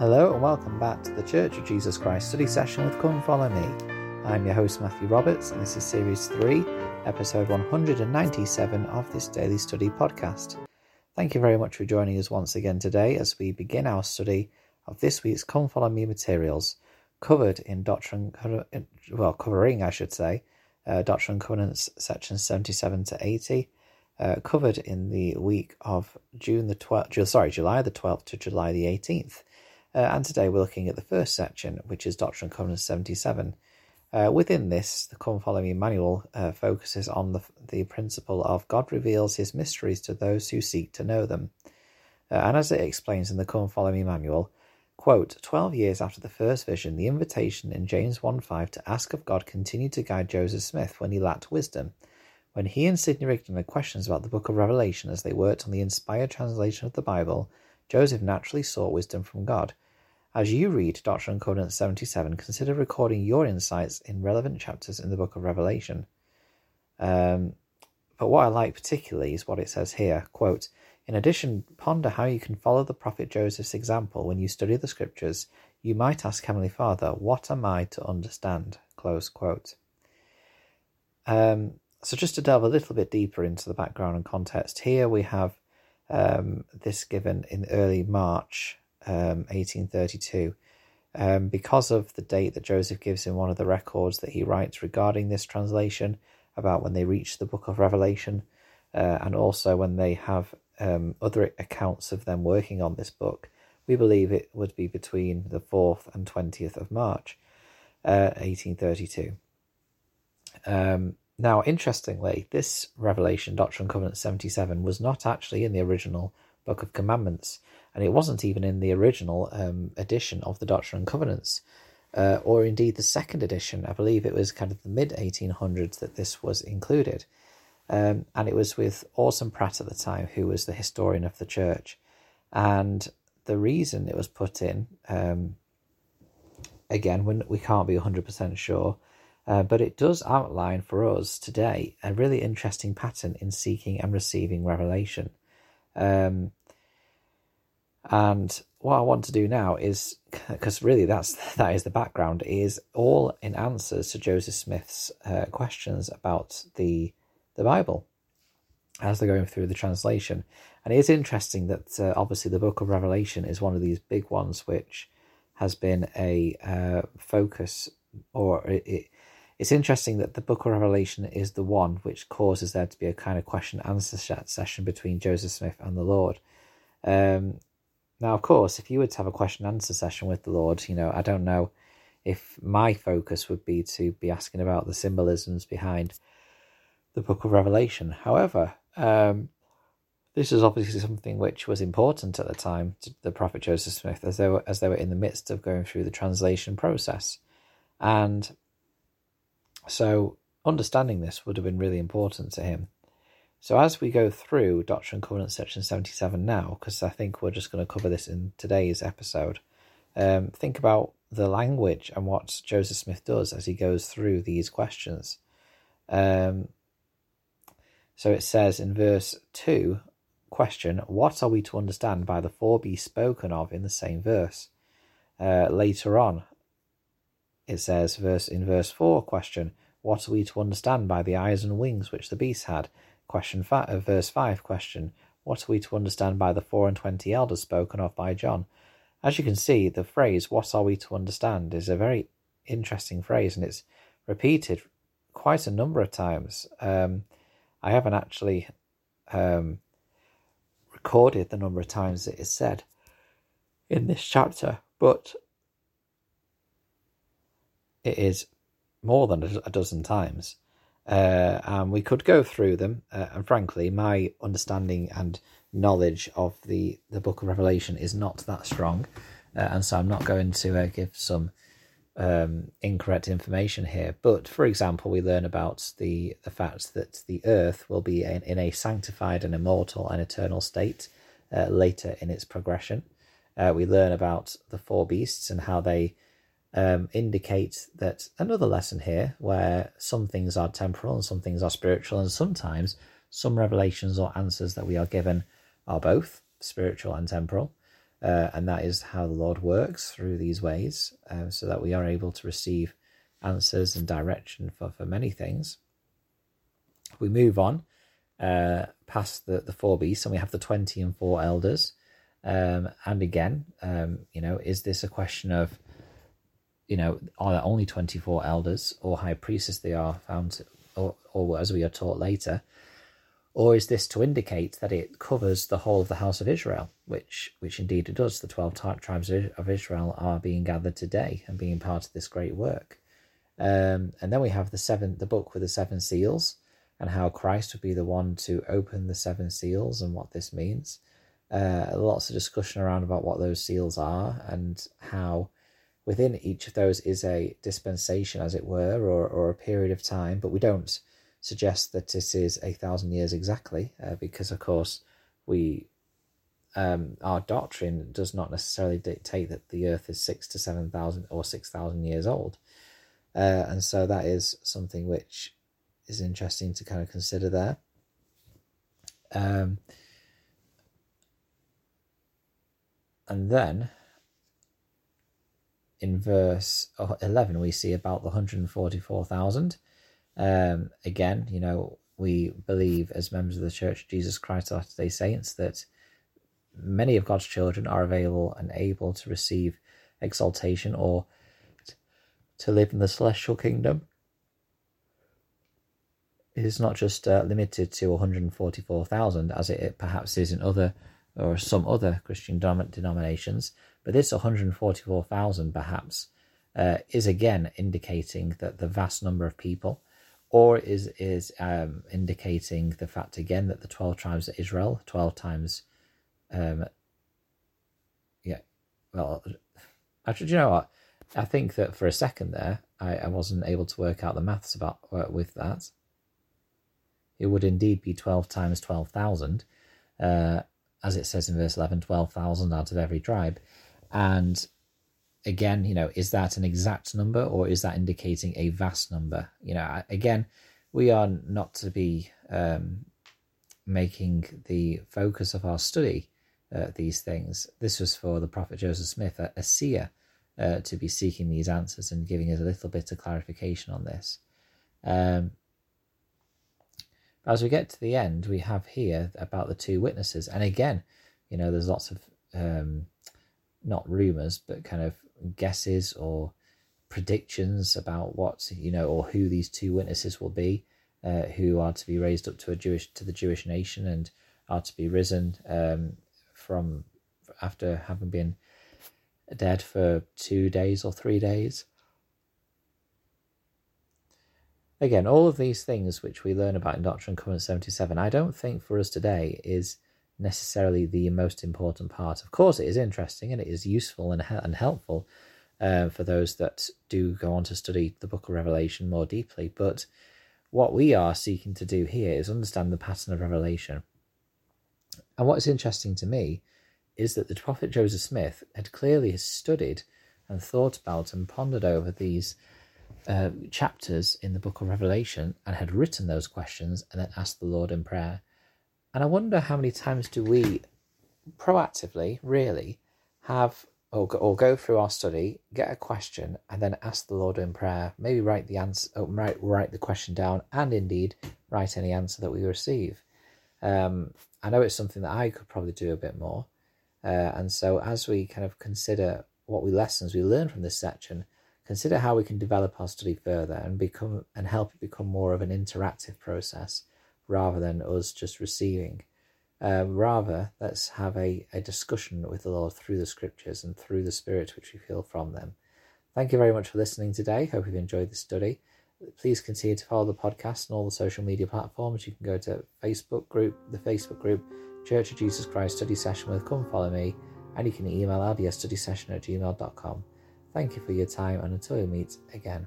Hello and welcome back to the Church of Jesus Christ study session with Come Follow Me. I'm your host Matthew Roberts and this is series 3, episode 197 of this daily study podcast. Thank you very much for joining us once again today as we begin our study of this week's Come Follow Me materials covered in Doctrine, well, covering, I should say, uh, Doctrine and Covenants sections 77 to 80, uh, covered in the week of June the 12th, sorry, July the 12th to July the 18th. Uh, and today we're looking at the first section, which is Doctrine and Covenants 77. Uh, within this, the Come Follow Me manual uh, focuses on the, the principle of God reveals his mysteries to those who seek to know them. Uh, and as it explains in the Come Follow Me manual, quote, 12 years after the first vision, the invitation in James 1 5 to ask of God continued to guide Joseph Smith when he lacked wisdom. When he and Sidney Rigdon had questions about the book of Revelation as they worked on the inspired translation of the Bible, Joseph naturally sought wisdom from God. As you read Doctrine and Covenants 77, consider recording your insights in relevant chapters in the book of Revelation. Um, but what I like particularly is what it says here quote, In addition, ponder how you can follow the prophet Joseph's example when you study the scriptures. You might ask Heavenly Father, What am I to understand? Close quote. Um, so, just to delve a little bit deeper into the background and context, here we have um, this given in early March um, 1832. Um, because of the date that Joseph gives in one of the records that he writes regarding this translation, about when they reach the book of Revelation, uh, and also when they have um, other accounts of them working on this book, we believe it would be between the 4th and 20th of March, uh, 1832. Um, now, interestingly, this Revelation Doctrine and Covenants 77 was not actually in the original Book of Commandments, and it wasn't even in the original um, edition of the Doctrine and Covenants, uh, or indeed the second edition. I believe it was kind of the mid 1800s that this was included. Um, and it was with Orson Pratt at the time, who was the historian of the church. And the reason it was put in, um, again, when we can't be 100% sure, uh, but it does outline for us today a really interesting pattern in seeking and receiving revelation. Um, and what I want to do now is, because really that's that is the background, is all in answers to Joseph Smith's uh, questions about the the Bible as they're going through the translation. And it is interesting that uh, obviously the Book of Revelation is one of these big ones which has been a uh, focus, or it, it, it's interesting that the book of Revelation is the one which causes there to be a kind of question answer session between Joseph Smith and the Lord. Um, now, of course, if you were to have a question answer session with the Lord, you know, I don't know if my focus would be to be asking about the symbolisms behind the book of Revelation. However, um, this is obviously something which was important at the time to the prophet Joseph Smith as they were as they were in the midst of going through the translation process. And so understanding this would have been really important to him. So as we go through Doctrine and Covenants section 77 now, because I think we're just going to cover this in today's episode, um, think about the language and what Joseph Smith does as he goes through these questions. Um, so it says in verse 2, question, what are we to understand by the four beasts spoken of in the same verse? Uh, later on, it says verse in verse 4 question what are we to understand by the eyes and wings which the beast had? Question five, uh, verse 5 question what are we to understand by the four and twenty elders spoken of by john? As you can see the phrase what are we to understand is a very interesting phrase and it's repeated quite a number of times. Um, i haven't actually um, recorded the number of times it is said in this chapter but it is more than a dozen times. Uh, and we could go through them. Uh, and frankly, my understanding and knowledge of the, the book of Revelation is not that strong. Uh, and so I'm not going to uh, give some um, incorrect information here. But for example, we learn about the, the fact that the earth will be in, in a sanctified and immortal and eternal state uh, later in its progression. Uh, we learn about the four beasts and how they um, indicate that another lesson here where some things are temporal and some things are spiritual, and sometimes some revelations or answers that we are given are both spiritual and temporal. Uh, and that is how the Lord works through these ways, uh, so that we are able to receive answers and direction for, for many things. We move on uh, past the, the four beasts and we have the 20 and four elders. Um, and again, um, you know, is this a question of, you know, are there only 24 elders or high priests they are found, or, or as we are taught later? Or is this to indicate that it covers the whole of the house of Israel, which which indeed it does? The 12 tribes of Israel are being gathered today and being part of this great work. Um, and then we have the seven, the book with the seven seals, and how Christ would be the one to open the seven seals and what this means. Uh, lots of discussion around about what those seals are and how within each of those is a dispensation, as it were, or, or a period of time. But we don't suggest that this is a thousand years exactly, uh, because of course we um, our doctrine does not necessarily dictate that the earth is six to seven thousand or six thousand years old. Uh, and so that is something which is interesting to kind of consider there. Um, and then in verse 11, we see about the 144,000. Um, again, you know, we believe as members of the Church Jesus Christ of Latter day Saints that many of God's children are available and able to receive exaltation or to live in the celestial kingdom. It is not just uh, limited to 144,000 as it perhaps is in other or some other Christian denominations, but this 144,000 perhaps uh, is again indicating that the vast number of people, or is is um, indicating the fact again that the 12 tribes of Israel, 12 times, um, yeah, well, actually, do you know what? I think that for a second there, I, I wasn't able to work out the maths about uh, with that. It would indeed be 12 times 12,000, uh, as it says in verse 11, 12,000 out of every tribe. And again, you know, is that an exact number or is that indicating a vast number? You know, again, we are not to be um, making the focus of our study uh, these things. This was for the prophet Joseph Smith, a, a seer uh, to be seeking these answers and giving us a little bit of clarification on this. Um, as we get to the end, we have here about the two witnesses, and again, you know, there's lots of um, not rumors, but kind of guesses or predictions about what you know or who these two witnesses will be, uh, who are to be raised up to a Jewish to the Jewish nation and are to be risen um, from after having been dead for two days or three days. Again, all of these things which we learn about in Doctrine and Covenants 77, I don't think for us today is necessarily the most important part. Of course, it is interesting and it is useful and, and helpful uh, for those that do go on to study the book of Revelation more deeply. But what we are seeking to do here is understand the pattern of Revelation. And what is interesting to me is that the prophet Joseph Smith had clearly studied and thought about and pondered over these uh, chapters in the book of Revelation and had written those questions and then asked the Lord in prayer. And I wonder how many times do we proactively, really, have or go, or go through our study, get a question, and then ask the Lord in prayer. Maybe write the answer, oh, write write the question down, and indeed write any answer that we receive. Um, I know it's something that I could probably do a bit more, uh, and so, as we kind of consider what we lessons we learn from this section, consider how we can develop our study further and become and help it become more of an interactive process rather than us just receiving. Uh, rather, let's have a, a discussion with the Lord through the scriptures and through the Spirit which we feel from them. Thank you very much for listening today. Hope you've enjoyed the study. Please continue to follow the podcast and all the social media platforms. You can go to Facebook group, the Facebook group Church of Jesus Christ study session with Come Follow Me, and you can email ldsstudysession at gmail.com. Thank you for your time, and until we meet again.